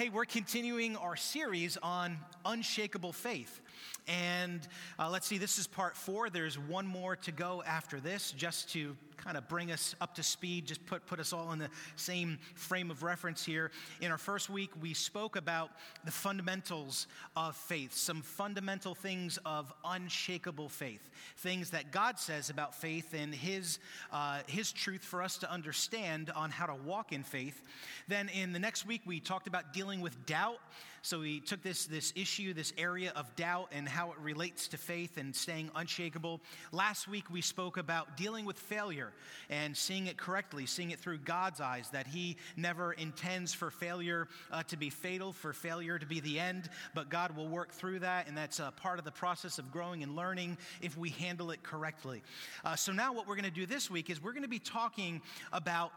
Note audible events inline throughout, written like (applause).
hey, we're continuing our series on unshakable faith. And uh, let's see, this is part four. There's one more to go after this, just to kind of bring us up to speed, just put, put us all in the same frame of reference here. In our first week, we spoke about the fundamentals of faith, some fundamental things of unshakable faith, things that God says about faith and His, uh, his truth for us to understand on how to walk in faith. Then in the next week, we talked about dealing with doubt. So we took this, this issue, this area of doubt, and how it relates to faith and staying unshakable. Last week, we spoke about dealing with failure and seeing it correctly, seeing it through God's eyes, that He never intends for failure uh, to be fatal, for failure to be the end, but God will work through that, and that's a part of the process of growing and learning if we handle it correctly. Uh, so now, what we're going to do this week is we're going to be talking about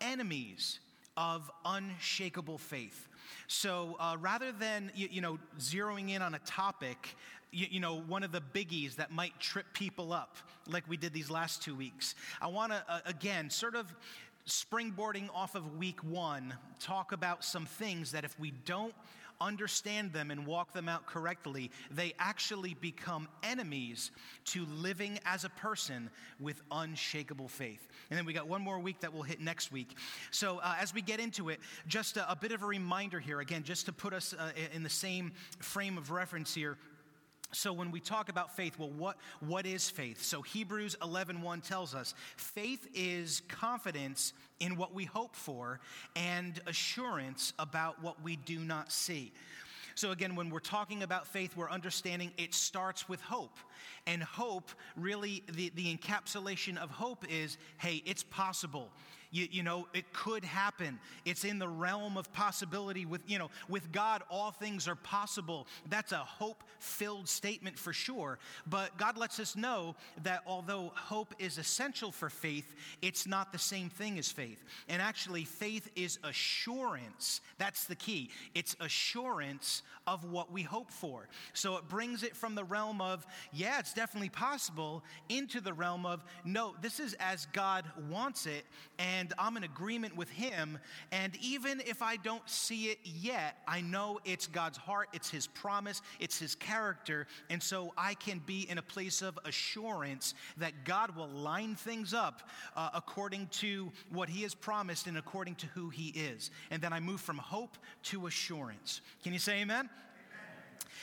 enemies of unshakable faith. So uh, rather than you, you, know zeroing in on a topic, you, you, know one of the biggies that might trip people up, like we did these last two weeks, I want to uh, again sort of springboarding off of week one, talk about some things that if we don't understand them and walk them out correctly, they actually become enemies to living as a person with unshakable faith. And then we got one more week that we'll hit next week. So uh, as we get into it, just a, a, bit of a reminder here, again, just to put us uh, in the same frame of reference here so when we talk about faith well what, what is faith so hebrews 11.1 1 tells us faith is confidence in what we hope for and assurance about what we do not see so, again, when we're talking about faith, we're understanding it starts with hope. And hope, really, the, the encapsulation of hope is hey, it's possible. You, you know, it could happen. It's in the realm of possibility. With, you know, with God, all things are possible. That's a hope filled statement for sure. But God lets us know that although hope is essential for faith, it's not the same thing as faith. And actually, faith is assurance. That's the key. It's assurance of what we hope for. So it brings it from the realm of, yeah, it's definitely possible, into the realm of, no, this is as God wants it. And and I'm in agreement with Him. And even if I don't see it yet, I know it's God's heart, it's His promise, it's His character. And so I can be in a place of assurance that God will line things up uh, according to what He has promised and according to who He is. And then I move from hope to assurance. Can you say amen?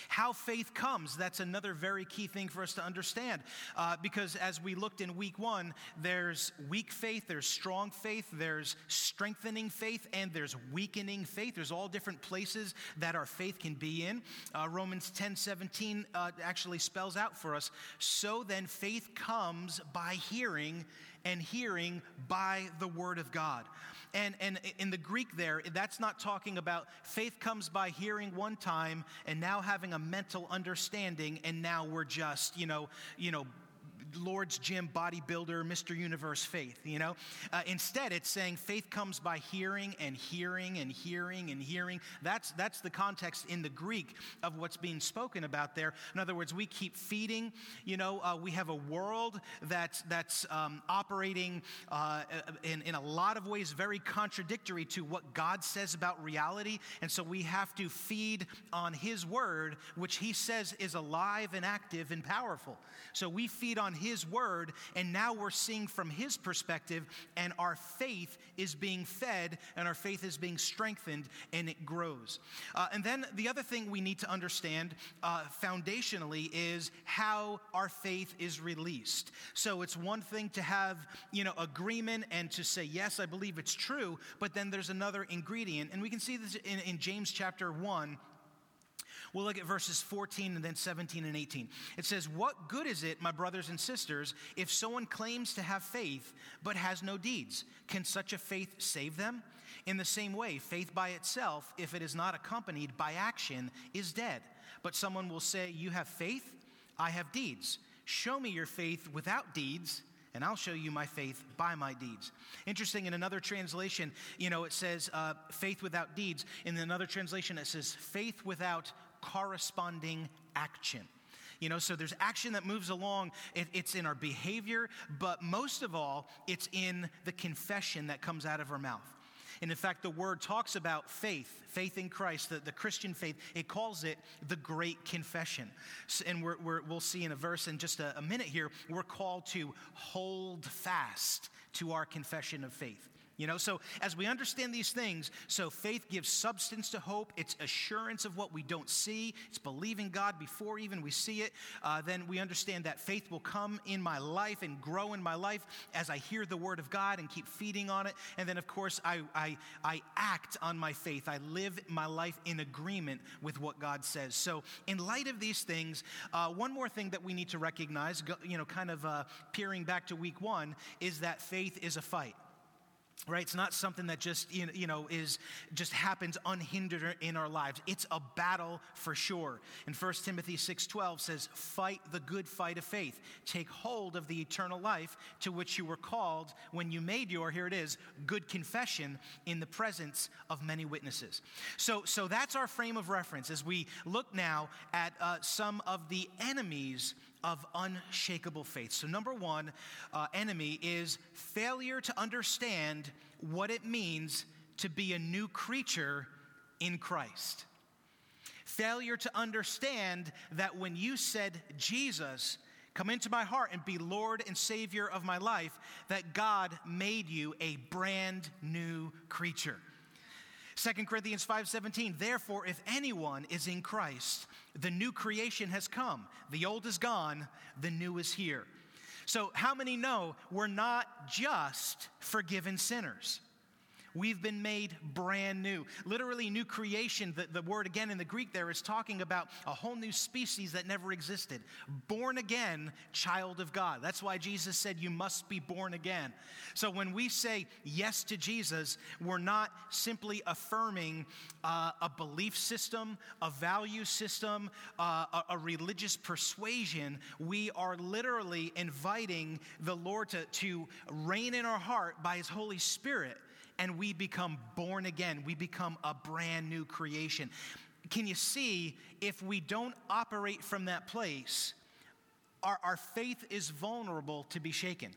How faith comes, that's another very key thing for us to understand. Uh, because as we looked in week one, there's weak faith, there's strong faith, there's strengthening faith, and there's weakening faith. There's all different places that our faith can be in. Uh, Romans 10 17 uh, actually spells out for us so then faith comes by hearing, and hearing by the word of God. And, and in the Greek, there, that's not talking about faith comes by hearing one time and now having a mental understanding, and now we're just, you know, you know, Lord's Gym bodybuilder, Mr. Universe faith, you know? Uh, instead, it's saying faith comes by hearing and hearing and hearing and hearing. That's, that's the context in the Greek of what's being spoken about there. In other words, we keep feeding, you know, uh, we have a world that's, that's um, operating uh, in, in a lot of ways very contradictory to what God says about reality. And so we have to feed on His word, which He says is alive and active and powerful. So we feed on his word, and now we're seeing from His perspective, and our faith is being fed, and our faith is being strengthened, and it grows. Uh, and then the other thing we need to understand uh, foundationally is how our faith is released. So it's one thing to have, you know, agreement and to say, yes, I believe it's true, but then there's another ingredient, and we can see this in, in James chapter 1 We'll look at verses 14 and then 17 and 18. It says, What good is it, my brothers and sisters, if someone claims to have faith but has no deeds? Can such a faith save them? In the same way, faith by itself, if it is not accompanied by action, is dead. But someone will say, You have faith, I have deeds. Show me your faith without deeds and I'll show you my faith by my deeds. Interesting, in another translation, you know, it says uh, faith without deeds. In another translation, it says faith without corresponding action. You know, so there's action that moves along. It, it's in our behavior, but most of all, it's in the confession that comes out of our mouth. And in fact, the word talks about faith, faith in Christ, the, the Christian faith. It calls it the great confession. And we will see in a verse in just a, a minute here, we're called to hold fast to our confession of faith. You know, so as we understand these things, so faith gives substance to hope. It's assurance of what we don't see. It's believing God before even we see it. Uh, then we understand that faith will come in my life and grow in my life as I hear the word of God and keep feeding on it. And then, of course, I, I, I act on my faith. I live my life in agreement with what God says. So, in light of these things, uh, one more thing that we need to recognize, you know, kind of uh, peering back to week one, is that faith is a fight right? It's not something that just you know is just happens unhindered in our lives. It's a battle for sure. And 1 timothy 6.12 says fight the good fight of faith. Take hold of the eternal life to which you were called when you made your here it is good confession in the presence of many witnesses. So so that's our frame of reference as we look now at uh, some of the enemies of unshakable faith. So, number one uh, enemy is failure to understand what it means to be a new creature in Christ. Failure to understand that when you said, Jesus, come into my heart and be Lord and Savior of my life, that God made you a brand new creature. 2 Corinthians 5:17 Therefore if anyone is in Christ the new creation has come the old is gone the new is here. So how many know we're not just forgiven sinners? We've been made brand new. Literally, new creation. The, the word again in the Greek there is talking about a whole new species that never existed. Born again, child of God. That's why Jesus said, You must be born again. So when we say yes to Jesus, we're not simply affirming uh, a belief system, a value system, uh, a, a religious persuasion. We are literally inviting the Lord to, to reign in our heart by His Holy Spirit and we become born again. We become a brand new creation. Can you see if we don't operate from that place, our, our faith is vulnerable to be shaken?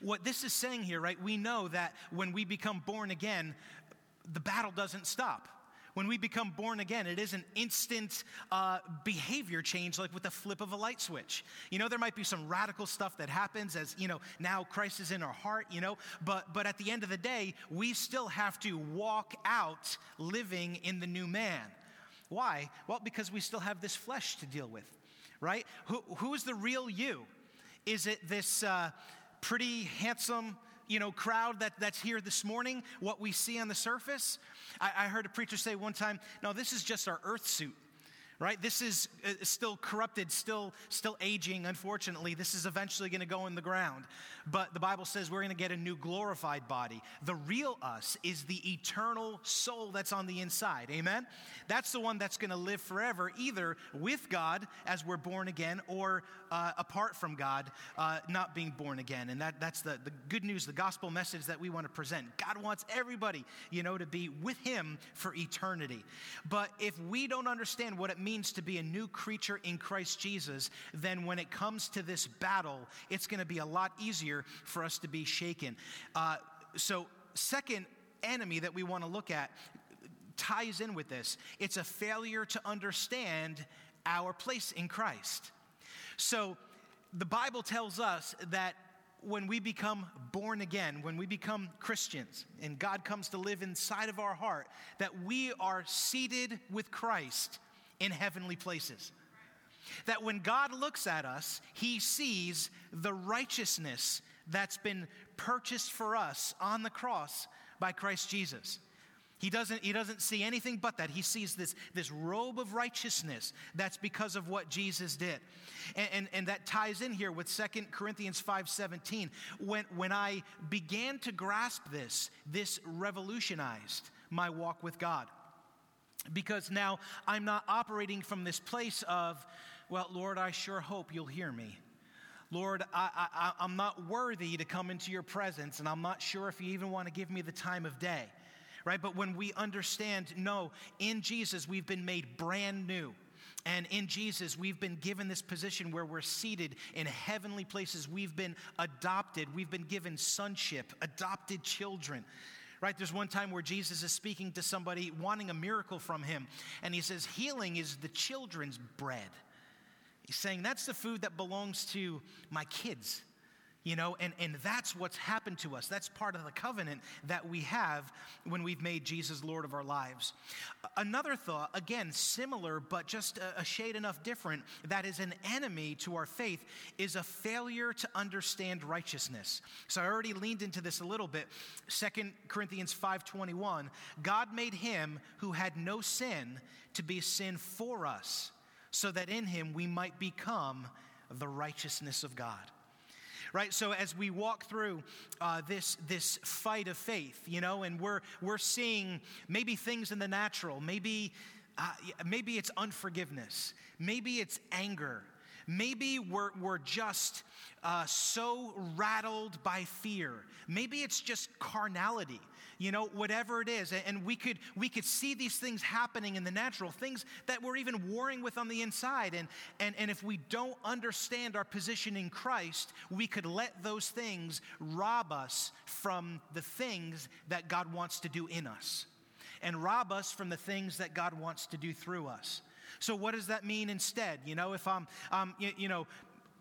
What this is saying here, right? We know that when we become born again, the battle doesn't stop. When we become born again, it is an instant uh, behavior change, like with the flip of a light switch. You know, there might be some radical stuff that happens as, you know, now Christ is in our heart, you know, but, but at the end of the day, we still have to walk out living in the new man. Why? Well, because we still have this flesh to deal with, right? Who, who's the real you? Is it this uh, pretty, handsome, you know, crowd that, that's here this morning, what we see on the surface. I, I heard a preacher say one time, no, this is just our earth suit right? This is uh, still corrupted still still aging. Unfortunately this is eventually going to go in the ground. But the bible says we're going to get a new glorified body. The real us is the eternal soul that's on the inside. Amen? That's the one that's going to live forever either with god as we're born again or uh, apart from god uh, not being born again. And that, that's the, the good news the gospel message that we want to present. God wants everybody you know to be with him for eternity. But if we don't understand what it means means to be a new creature in Christ Jesus, then when it comes to this battle, it's going to be a lot easier for us to be shaken. Uh, so, second enemy that we want to look at ties in with this it's a failure to understand our place in Christ. So, the Bible tells us that when we become born again, when we become Christians, and God comes to live inside of our heart, that we are seated with Christ in heavenly places. That when God looks at us, he sees the righteousness that's been purchased for us on the cross by Christ Jesus. He doesn't, he doesn't see anything but that. He sees this, this robe of righteousness that's because of what Jesus did. And, and, and that ties in here with 2 Corinthians 5.17. When, when I began to grasp this, this revolutionized my walk with God because now I'm not operating from this place of, well, Lord, I sure hope you'll hear me. Lord, I, I, I'm not worthy to come into your presence, and I'm not sure if you even want to give me the time of day, right? But when we understand, no, in Jesus, we've been made brand new. And in Jesus, we've been given this position where we're seated in heavenly places. We've been adopted. We've been given sonship, adopted children Right? There's one time where Jesus is speaking to somebody wanting a miracle from him, and he says, Healing is the children's bread. He's saying, That's the food that belongs to my kids. You know, and, and that's what's happened to us. That's part of the covenant that we have when we've made Jesus Lord of our lives. Another thought, again, similar, but just a, a shade enough different, that is an enemy to our faith, is a failure to understand righteousness. So I already leaned into this a little bit. Second Corinthians 5.21, God made him who had no sin to be sin for us, so that in him we might become the righteousness of God right? So as we walk through uh, this, this fight of faith, you know, and we're, we're seeing maybe things in the natural, maybe, uh, maybe it's unforgiveness, maybe it's anger, maybe we're, we're just uh, so rattled by fear, maybe it's just carnality you know, whatever it is. And we could, we could see these things happening in the natural, things that we're even warring with on the inside. And, and, and if we don't understand our position in Christ, we could let those things rob us from the things that God wants to do in us and rob us from the things that God wants to do through us. So, what does that mean instead? You know, if I'm, um, you, you know,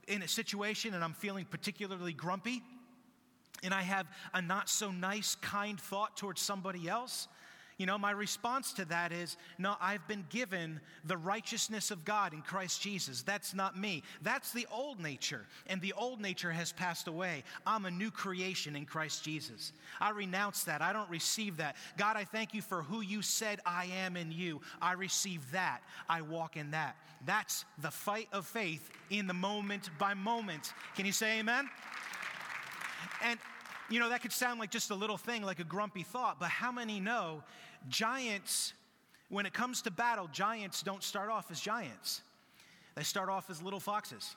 in a situation and I'm feeling particularly grumpy, and I have a not so nice, kind thought towards somebody else, you know, my response to that is no, I've been given the righteousness of God in Christ Jesus. That's not me. That's the old nature, and the old nature has passed away. I'm a new creation in Christ Jesus. I renounce that. I don't receive that. God, I thank you for who you said I am in you. I receive that. I walk in that. That's the fight of faith in the moment by moment. Can you say amen? And, you know, that could sound like just a little thing, like a grumpy thought, but how many know giants, when it comes to battle, giants don't start off as giants, they start off as little foxes.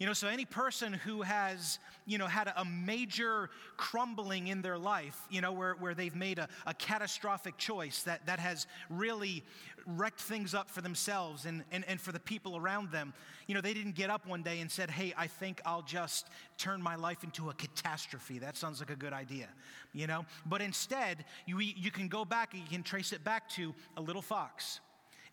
You know, so any person who has, you know, had a major crumbling in their life, you know, where, where they've made a, a catastrophic choice that, that has really wrecked things up for themselves and, and, and for the people around them, you know, they didn't get up one day and said, hey, I think I'll just turn my life into a catastrophe. That sounds like a good idea, you know? But instead, you, you can go back and you can trace it back to a little fox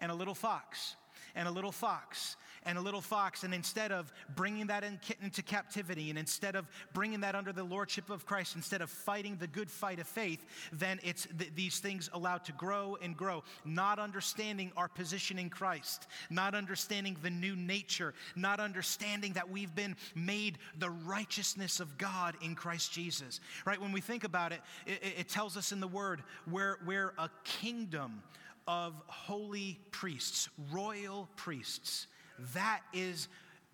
and a little fox and a little fox and a little fox. And instead of bringing that in, into captivity and instead of bringing that under the lordship of Christ, instead of fighting the good fight of faith, then it's th- these things allowed to grow and grow, not understanding our position in Christ, not understanding the new nature, not understanding that we've been made the righteousness of God in Christ Jesus. Right? When we think about it, it, it tells us in the word, we're, we're a kingdom of holy priests, royal priests. That is,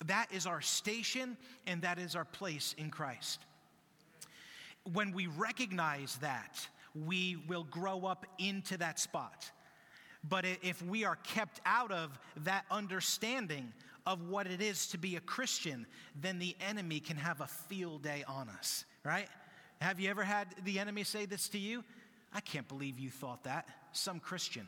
that is our station and that is our place in Christ. When we recognize that, we will grow up into that spot. But if we are kept out of that understanding of what it is to be a Christian, then the enemy can have a field day on us, right? Have you ever had the enemy say this to you? I can't believe you thought that. Some Christian.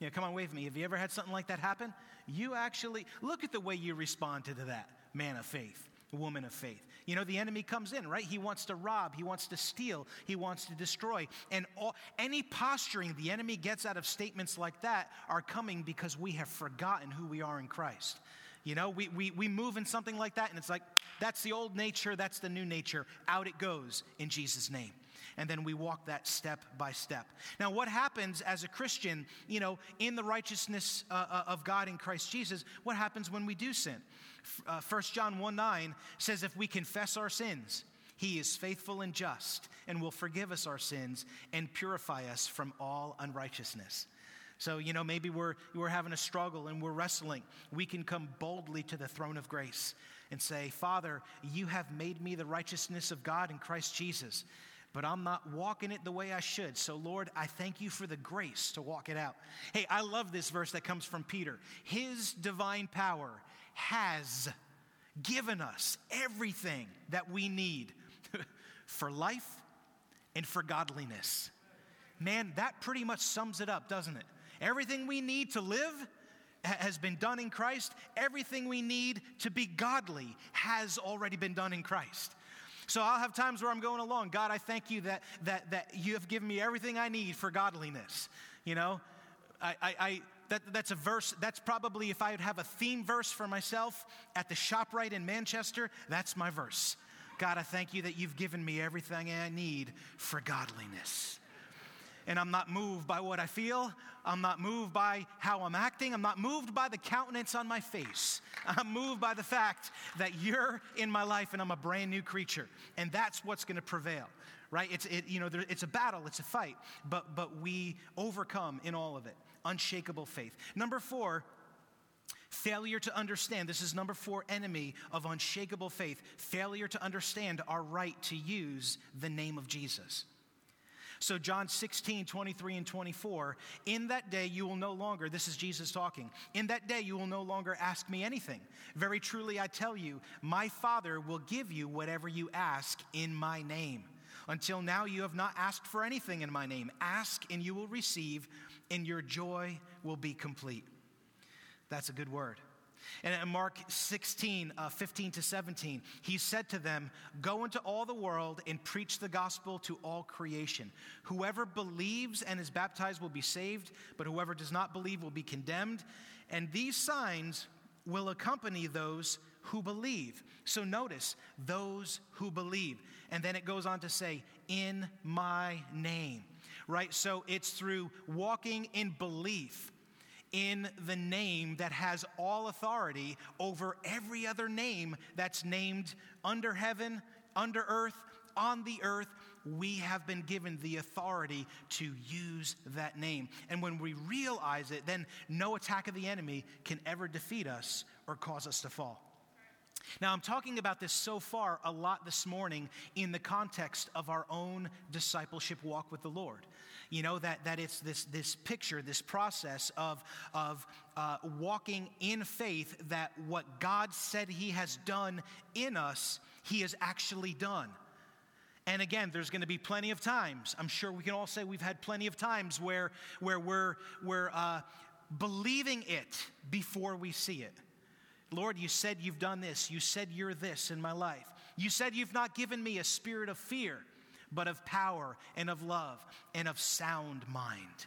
You know, come on, wave me. Have you ever had something like that happen? You actually, look at the way you responded to that man of faith, woman of faith. You know, the enemy comes in, right? He wants to rob, he wants to steal, he wants to destroy. And all, any posturing the enemy gets out of statements like that are coming because we have forgotten who we are in Christ. You know, we, we, we move in something like that, and it's like, that's the old nature, that's the new nature. Out it goes in Jesus' name and then we walk that step by step. Now, what happens as a Christian, you know, in the righteousness uh, uh of God in Christ Jesus, what happens when we do sin? Uh, 1 John 1 9 says, If we confess our sins, he is faithful and just and will forgive us our sins and purify us from all unrighteousness. So, you know, maybe we're, we're having a struggle and we're wrestling. We can come boldly to the throne of grace and say, Father, you have made me the righteousness of God in Christ Jesus but I'm not walking it the way I should. So, Lord, I thank you for the grace to walk it out. Hey, I love this verse that comes from Peter. His divine power has given us everything that we need (laughs) for life and for godliness. Man, that pretty much sums it up, doesn't it? Everything we need to live has been done in Christ. Everything we need to be godly has already been done in Christ. So I'll have times where I'm going along. God, I thank you that, that, that you have given me everything I need for godliness. You know, I, I, I that, that's a verse, that's probably if I would have a theme verse for myself at the ShopRite in Manchester, that's my verse. God, I thank you that you've given me everything I need for godliness. And I'm not moved by what I feel. I'm not moved by how I'm acting. I'm not moved by the countenance on my face. I'm moved by the fact that you're in my life and I'm a brand new creature. And that's what's going to prevail, right? It's, it, you know, there, it's a battle, it's a fight, but, but we overcome in all of it. Unshakable faith. Number four, Failure to understand, this is number four enemy of unshakable faith. Failure to understand our right to use the name of Jesus. So, John 16, 23 and 24, in that day you will no longer, this is Jesus talking, in that day you will no longer ask me anything. Very truly I tell you, my Father will give you whatever you ask in my name. Until now you have not asked for anything in my name. Ask and you will receive, and your joy will be complete. That's a good word. And in Mark 16, uh, 15 to 17, he said to them, Go into all the world and preach the gospel to all creation. Whoever believes and is baptized will be saved, but whoever does not believe will be condemned. And these signs will accompany those who believe. So notice, those who believe. And then it goes on to say, In my name, right? So it's through walking in belief in the name that has all authority over every other name that's named under heaven, under earth, on the earth. We have been given the authority to use that name. And when we realize it, then no attack of the enemy can ever defeat us or cause us to fall. Now, I'm talking about this so far a lot this morning in the context of our own discipleship walk with the Lord. You know, that, that it's this, this picture, this process of, of uh, walking in faith that what God said He has done in us, He has actually done. And again, there's going to be plenty of times. I'm sure we can all say we've had plenty of times where, where we're, we're uh, believing it before we see it. Lord, you said you've done this. You said you're this in my life. You said you've not given me a spirit of fear, but of power and of love and of sound mind.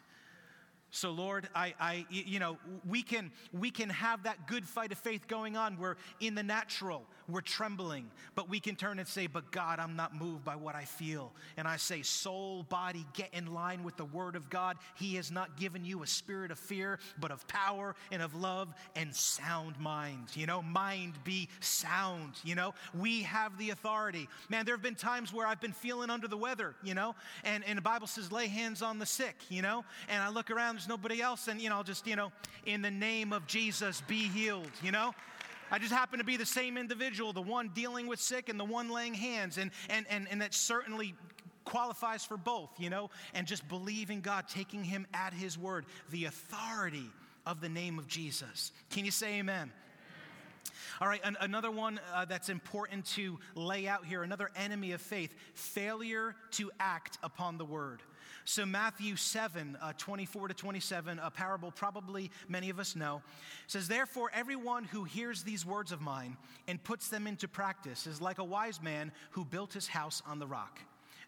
So, Lord, I, I, you know, we can, we can have that good fight of faith going on We're in the natural we're trembling, but we can turn and say, But God, I'm not moved by what I feel. And I say, Soul, body, get in line with the word of God. He has not given you a spirit of fear, but of power and of love and sound mind. You know, mind be sound. You know, we have the authority. Man, there have been times where I've been feeling under the weather, you know, and, and the Bible says, Lay hands on the sick, you know, and I look around, there's nobody else, and, you know, I'll just, you know, in the name of Jesus, be healed, you know. I just happen to be the same individual, the one dealing with sick and the one laying hands. And, and, and, and that certainly qualifies for both, you know, and just believing God, taking Him at His word, the authority of the name of Jesus. Can you say amen? All right, an, another one uh, that's important to lay out here, another enemy of faith failure to act upon the word. So, Matthew 7, uh, 24 to 27, a parable probably many of us know, says, Therefore, everyone who hears these words of mine and puts them into practice is like a wise man who built his house on the rock.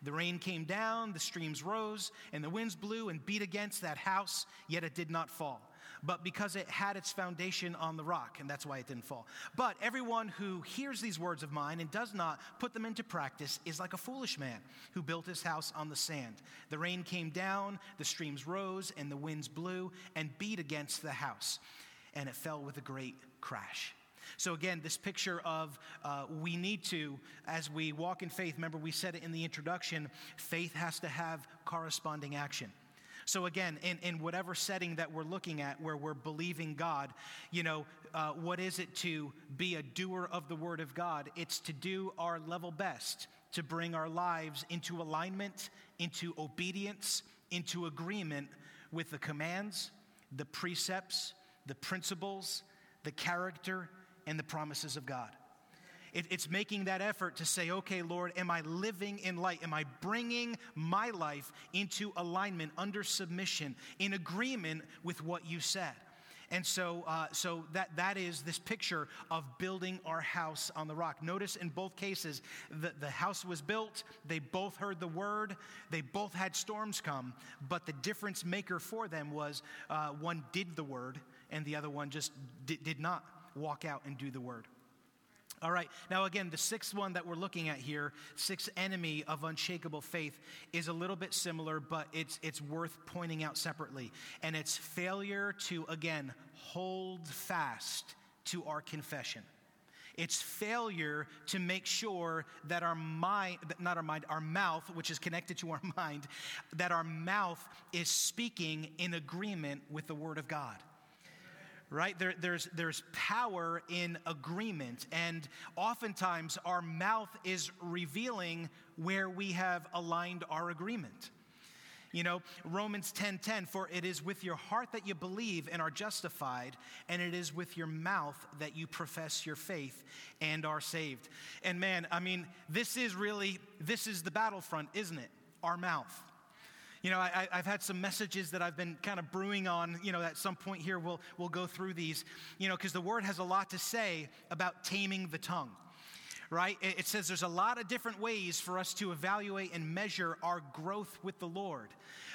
The rain came down, the streams rose, and the winds blew and beat against that house, yet it did not fall but because it had its foundation on the rock, and that's why it didn't fall. But everyone who hears these words of mine and does not put them into practice is like a foolish man who built his house on the sand. The rain came down, the streams rose, and the winds blew and beat against the house, and it fell with a great crash. So, again, this picture of uh, we need to, as we walk in faith, remember we said it in the introduction, faith has to have corresponding action. So, again, in, in whatever setting that we're looking at where we're believing God, you know, uh, what is it to be a doer of the Word of God? It's to do our level best to bring our lives into alignment, into obedience, into agreement with the commands, the precepts, the principles, the character, and the promises of God. It, it's making that effort to say, okay, Lord, am I living in light? Am I bringing my life into alignment, under submission, in agreement with what you said? And so, uh, so that, that is this picture of building our house on the rock. Notice in both cases, the, the house was built, they both heard the word, they both had storms come, but the difference maker for them was uh, one did the word and the other one just did, did not walk out and do the word. All right, now again, the sixth one that we're looking at here, sixth enemy of unshakable faith, is a little bit similar, but it's, it's worth pointing out separately. And it's failure to, again, hold fast to our confession. It's failure to make sure that our mind, not our mind, our mouth, which is connected to our (laughs) mind, that our mouth is speaking in agreement with the Word of God right? There, there's, there's power in agreement. And oftentimes our mouth is revealing where we have aligned our agreement. You know, Romans 10:10 10, 10, for it is with your heart that you believe and are justified and it is with your mouth that you profess your faith and are saved. And man, I mean, this is really this is the battlefront, isn't it? Our mouth. You know, I, have had some messages that I've been kind of brewing on. You know, at some point here, we'll, we'll go through these, you know, because the word has a lot to say about taming the tongue right? It says there's a lot of different ways for us to evaluate and measure our growth with the Lord.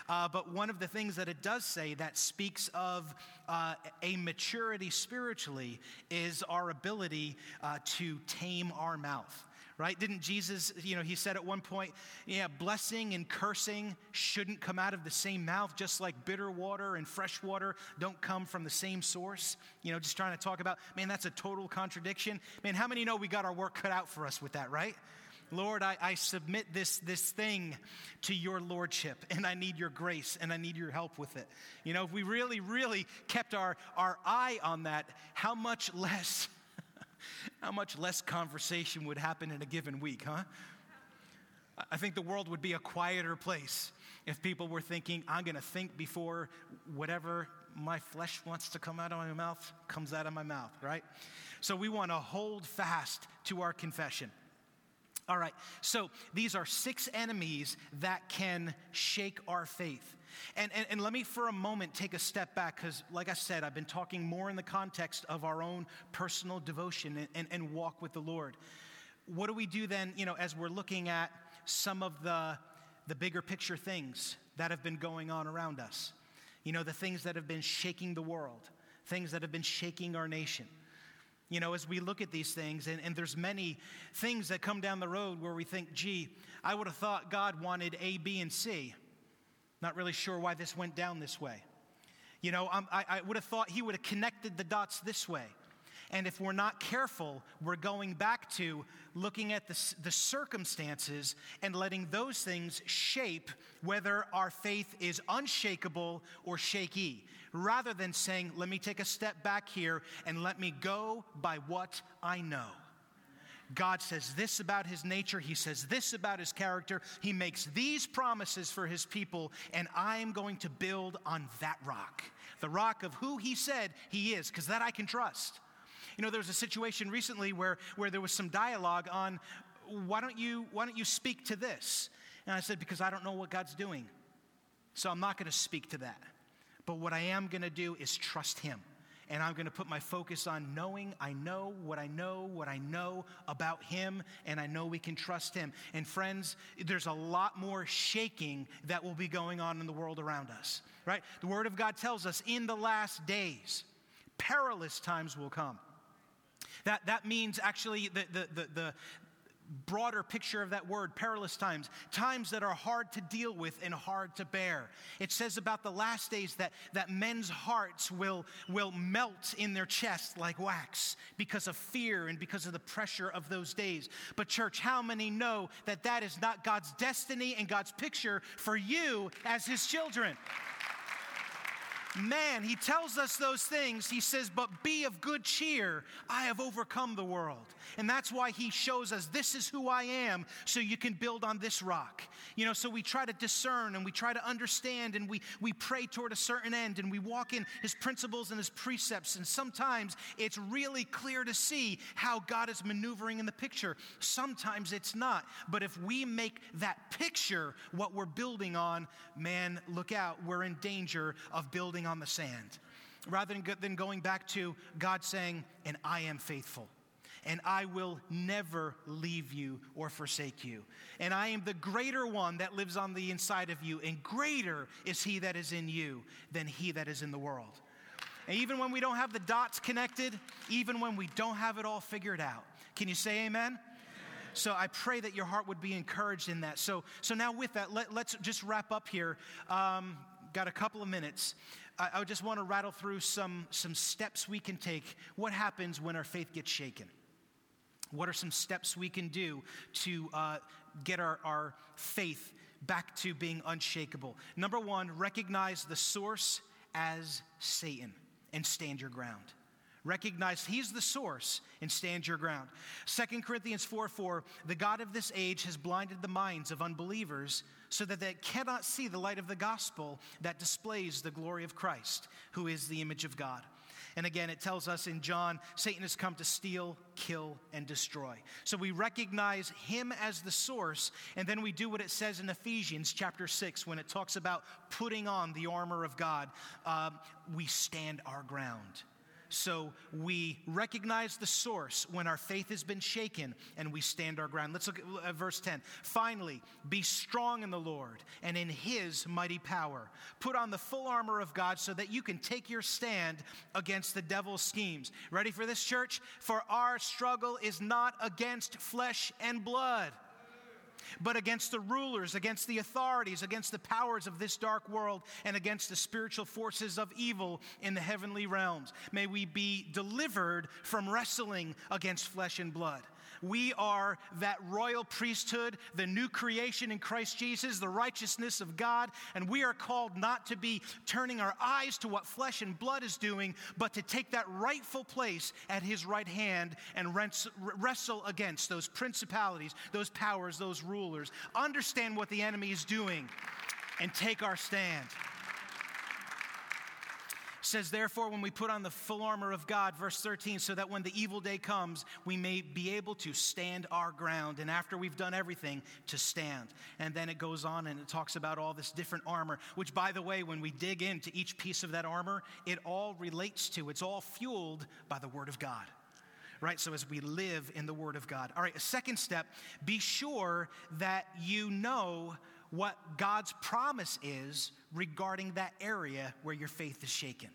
Uh, but one of the things that it does say that speaks of uh, a maturity spiritually is our ability uh, to tame our mouth right? Didn't Jesus, you know, he said at one point, yeah, blessing and cursing shouldn't come out of the same mouth, just like bitter water and fresh water don't come from the same source. You know, just trying to talk about, man, that's a total contradiction. Man, how many know we got our work cut out for us with that, right? Lord, I, I, submit this, this thing to your lordship, and I need your grace, and I need your help with it. You know, if we really, really kept our, our eye on that, how much less (laughs) how much less conversation would happen in a given week, huh? I think the world would be a quieter place if people were thinking, I'm going to think before whatever my flesh wants to come out of my mouth comes out of my mouth, right? So we want to hold fast to our confession. All right, so these are six enemies that can shake our faith. And, and, and let me for a moment take a step back because, like I said, I've been talking more in the context of our own personal devotion and, and, and walk with the Lord. What do we do then, you know, as we're looking at some of the, the bigger picture things that have been going on around us? You know, the things that have been shaking the world, things that have been shaking our nation you know as we look at these things and, and, there's many things that come down the road where we think gee i would have thought god wanted a b and c not really sure why this went down this way. You know, I, I would have thought he would have connected the dots this way. And if we're not careful, we're going back to looking at the, the circumstances and letting those things shape whether our faith is unshakable or shaky, rather than saying, let me take a step back here and let me go by what I know. God says this about his nature, he says this about his character, he makes these promises for his people, and I am going to build on that rock. The rock of who he said he is, because that I can trust. You know, there was a situation recently where, where there was some dialogue on why don't you why don't you speak to this? And I said, because I don't know what God's doing. So I'm not going to speak to that. But what I am going to do is trust him and I'm going to put my focus on knowing I know what I know, what I know about Him, and I know we can trust Him. And friends, there's a lot more shaking that will be going on in the world around us, right? The Word of God tells us in the last days, perilous times will come. That, that means actually the, the, the, the, broader picture of that word, perilous times, times that are hard to deal with and hard to bear. It says about the last days that, that men's hearts will, will melt in their chest like wax because of fear and because of the pressure of those days. But, church, how many know that that is not God's destiny and God's picture for you as His children? man, he tells us those things. He says, But be of good cheer. I have overcome the world. And that's why he shows us this is who I am, so you can build on this rock. You know, so we try to discern and we try to understand and we, we pray toward a certain end and we walk in his principles and his precepts. And sometimes it's really clear to see how God is maneuvering in the picture. Sometimes it's not. But if we make that picture what we're building on, man, look out, we're in danger of building on the sand. rather than than going back to God saying, and I am faithful and I will never leave you or forsake you. And I am the greater one that lives on the inside of you, and greater is he that is in you than he that is in the world. And even when we don't have the dots connected, even when we don't have it all figured out, can you say amen? So I pray that your heart would be encouraged in that. So, so now with that, let, us just wrap up here. Um, got a couple of minutes. I, I just want to rattle through some, some steps we can take. What happens when our faith gets shaken? What are some steps we can do to uh, get our, our faith back to being unshakable? Number one, recognize the source as Satan and stand your ground. Recognize he's the source and stand your ground. 2 Corinthians 4 4, the God of this age has blinded the minds of unbelievers so that they cannot see the light of the gospel that displays the glory of Christ, who is the image of God. And again, it tells us in John, Satan has come to steal, kill, and destroy. So we recognize him as the source, and then we do what it says in Ephesians chapter 6 when it talks about putting on the armor of God. Uh, we stand our ground. So we recognize the source when our faith has been shaken and we stand our ground. Let's look at uh, verse 10. Finally, be strong in the Lord and in his mighty power. Put on the full armor of God so that you can take your stand against the devil's schemes. Ready for this, church? For our struggle is not against flesh and blood but against the rulers, against the authorities, against the powers of this dark world, and against the spiritual forces of evil in the heavenly realms. May we be delivered from wrestling against flesh and blood we are that royal priesthood, the new creation in Christ Jesus, the righteousness of God, and we are called not to be turning our eyes to what flesh and blood is doing, but to take that rightful place at His right hand and wrestle against those principalities, those powers, those rulers. Understand what the enemy is doing and take our stand says, Therefore, when we put on the full armor of God, verse 13, so that when the evil day comes, we may be able to stand our ground. And after we've done everything, to stand. And then it goes on and it talks about all this different armor, which, by the way, when we dig into each piece of that armor, it all relates to, it's all fueled by the Word of God right? So as we live in the Word of God. All right, a second step be sure that you know what God's promise is regarding that area where your faith is shaken.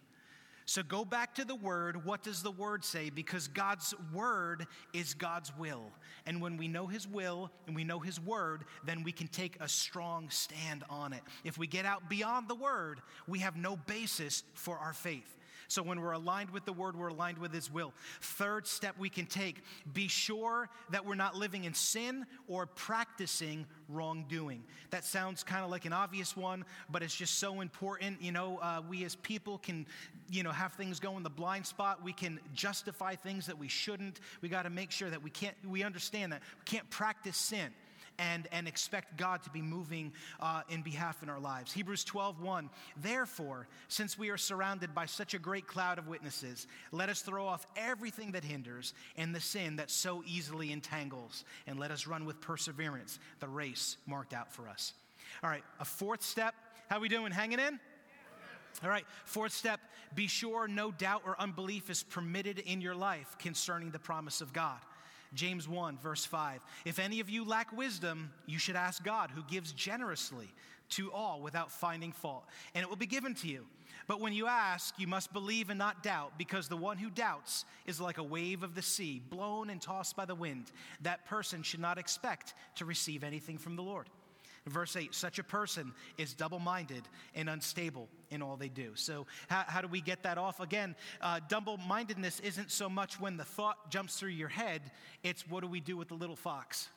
So go back to the word. What does the word say? Because God's word is God's will. And when we know his will and we know his word, then we can take a strong stand on it. If we get out beyond the word, we have no basis for our faith. So when we're aligned with the word, we're aligned with his will. Third step we can take be sure that we're not living in sin or practicing wrongdoing. That sounds kind of like an obvious one, but it's just so important. You know, uh, we as people can, you know, have things go in the blind spot. We can justify things that we shouldn't. We got to make sure that we can't, we understand that we can't practice sin and, and expect God to be moving uh, in behalf in our lives. Hebrews 12, 1. Therefore, since we are surrounded by such a great cloud of witnesses, let us throw off everything that hinders and the sin that so easily entangles, and let us run with perseverance the race marked out for us. All right, a fourth step. How we doing? Hanging in? All right, fourth step be sure no doubt or unbelief is permitted in your life concerning the promise of God. James 1, verse 5. If any of you lack wisdom, you should ask God, who gives generously to all without finding fault, and it will be given to you. But when you ask, you must believe and not doubt, because the one who doubts is like a wave of the sea, blown and tossed by the wind. That person should not expect to receive anything from the Lord. Verse 8 such a person is double minded and unstable in all they do. So, how, how do we get that off? Again, uh, double mindedness isn't so much when the thought jumps through your head, it's what do we do with the little fox?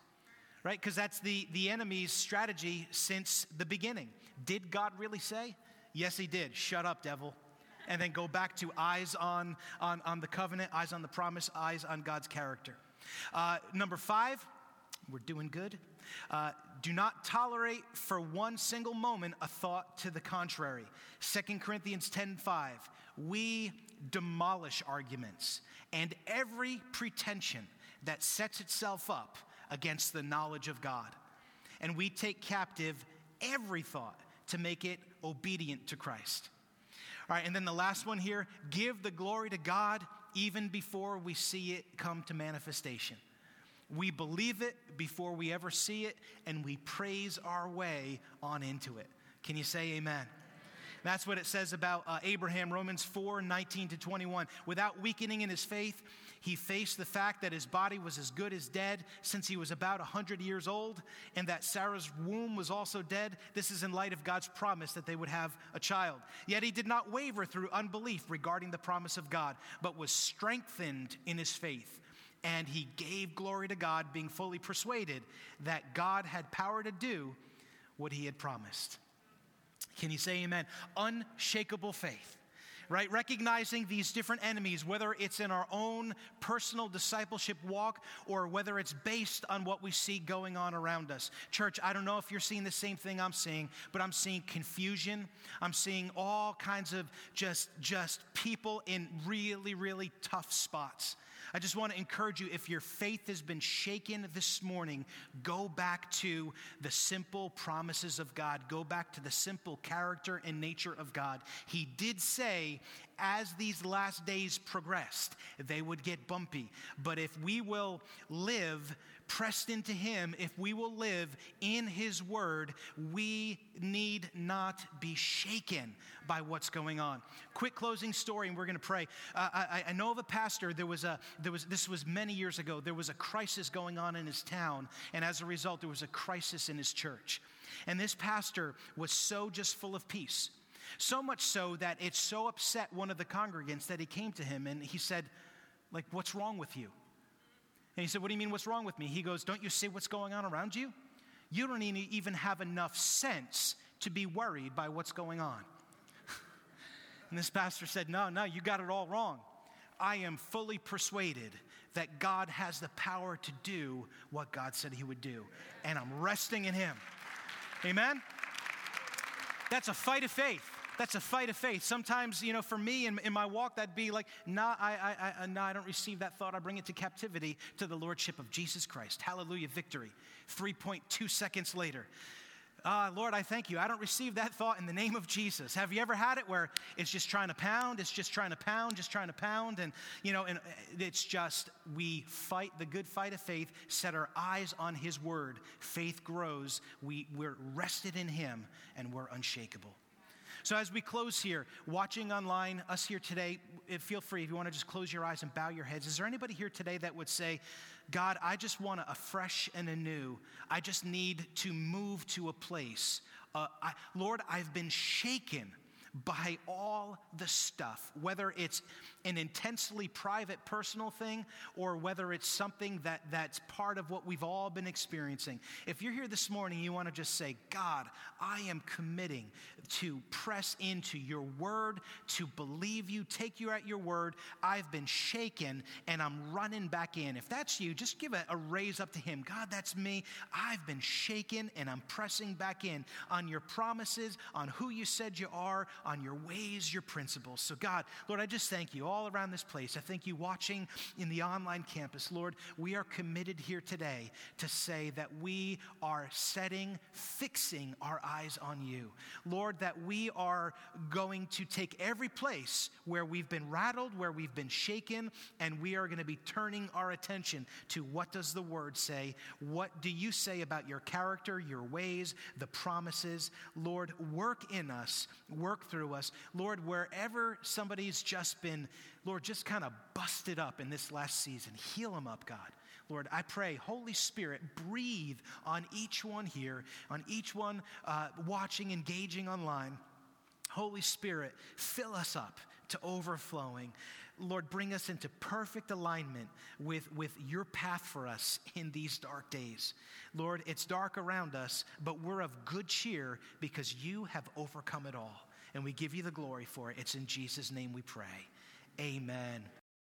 Right? Because that's the, the enemy's strategy since the beginning. Did God really say? Yes, he did. Shut up, devil and then go back to eyes on, on, on the covenant, eyes on the promise, eyes on God's character. Uh, number five, we're doing good. Uh, do not tolerate for one single moment a thought to the contrary. 2 Corinthians 10:5. We demolish arguments and every pretension that sets itself up against the knowledge of God. And we take captive every thought to make it obedient to Christ. All right, and then the last one here give the glory to God even before we see it come to manifestation. We believe it before we ever see it, and we praise our way on into it. Can you say amen? That's what it says about uh, Abraham, Romans 4 19 to 21. Without weakening in his faith, he faced the fact that his body was as good as dead since he was about 100 years old, and that Sarah's womb was also dead. This is in light of God's promise that they would have a child. Yet he did not waver through unbelief regarding the promise of God, but was strengthened in his faith. And he gave glory to God, being fully persuaded that God had power to do what he had promised. Can you say amen? Unshakable faith right? Recognizing these different enemies, whether it's in our own personal discipleship walk or whether it's based on what we see going on around us. Church, I don't know if you're seeing the same thing I'm seeing, but I'm seeing confusion. I'm seeing all kinds of just just people in really really tough spots. I just want to encourage you if your faith has been shaken this morning, go back to the simple promises of God. Go back to the simple character and nature of God. He did say, as these last days progressed, they would get bumpy. But if we will live pressed into Him, if we will live in His Word, we need not be shaken by what's going on. Quick closing story, and we're going to pray. Uh, I, I, know of a pastor. There was a there was this was many years ago. There was a crisis going on in his town, and as a result, there was a crisis in his church. And this pastor was so just full of peace. So much so that it so upset one of the congregants that he came to him and he said, like, what's wrong with you? And he said, What do you mean, what's wrong with me? He goes, Don't you see what's going on around you? You don't even have enough sense to be worried by what's going on. (laughs) and this pastor said, No, no, you got it all wrong. I am fully persuaded that God has the power to do what God said he would do. And I'm resting in him. Amen? That's a fight of faith that's a fight of faith. Sometimes, you know, for me in, in my walk, that'd be like, nah, I, I, I, nah, I don't receive that thought. I bring it to captivity to the Lordship of Jesus Christ. Hallelujah, victory. 3.2 seconds later. Uh, Lord, I thank you. I don't receive that thought in the name of Jesus. Have you ever had it where it's just trying to pound, it's just trying to pound, just trying to pound, and you know, and it's just we fight the good fight of faith, set our eyes on His Word. Faith grows. We we're rested in Him, and we're unshakable. So, as we close here, watching online, us here today, feel free if you want to just close your eyes and bow your heads. Is there anybody here today that would say, God, I just want a fresh and anew, I just need to move to a place. Uh, I, Lord, I've been shaken by all the stuff, whether it's an intensely private personal thing or whether it's something that, that's part of what we've all been experiencing. If you're here this morning, you want to just say, God, I am committing to press into your word, to believe you, take you at your word. I've been shaken and I'm running back in. If that's you, just give a, a raise up to Him. God, that's me. I've been shaken and I'm pressing back in on your promises, on who you said you are, on your ways, your principles. So, God, Lord, I just thank you all around this place. I thank you watching in the online campus. Lord, we are committed here today to say that we are setting, fixing our eyes on you. Lord, that we are going to take every place where we've been rattled, where we've been shaken, and we are going to be turning our attention to what does the word say? What do you say about your character, your ways, the promises? Lord, work in us, work through us. Lord, wherever somebody's just been, Lord, just kind of busted up in this last season, heal them up, God. Lord, I pray, Holy Spirit, breathe on each one here, on each one uh, watching, engaging online. Holy Spirit, fill us up to overflowing. Lord, bring us into perfect alignment with, with your path for us in these dark days. Lord, it's dark around us, but we're of good cheer because you have overcome it all. And we give you the glory for it. It's in Jesus' name we pray. Amen.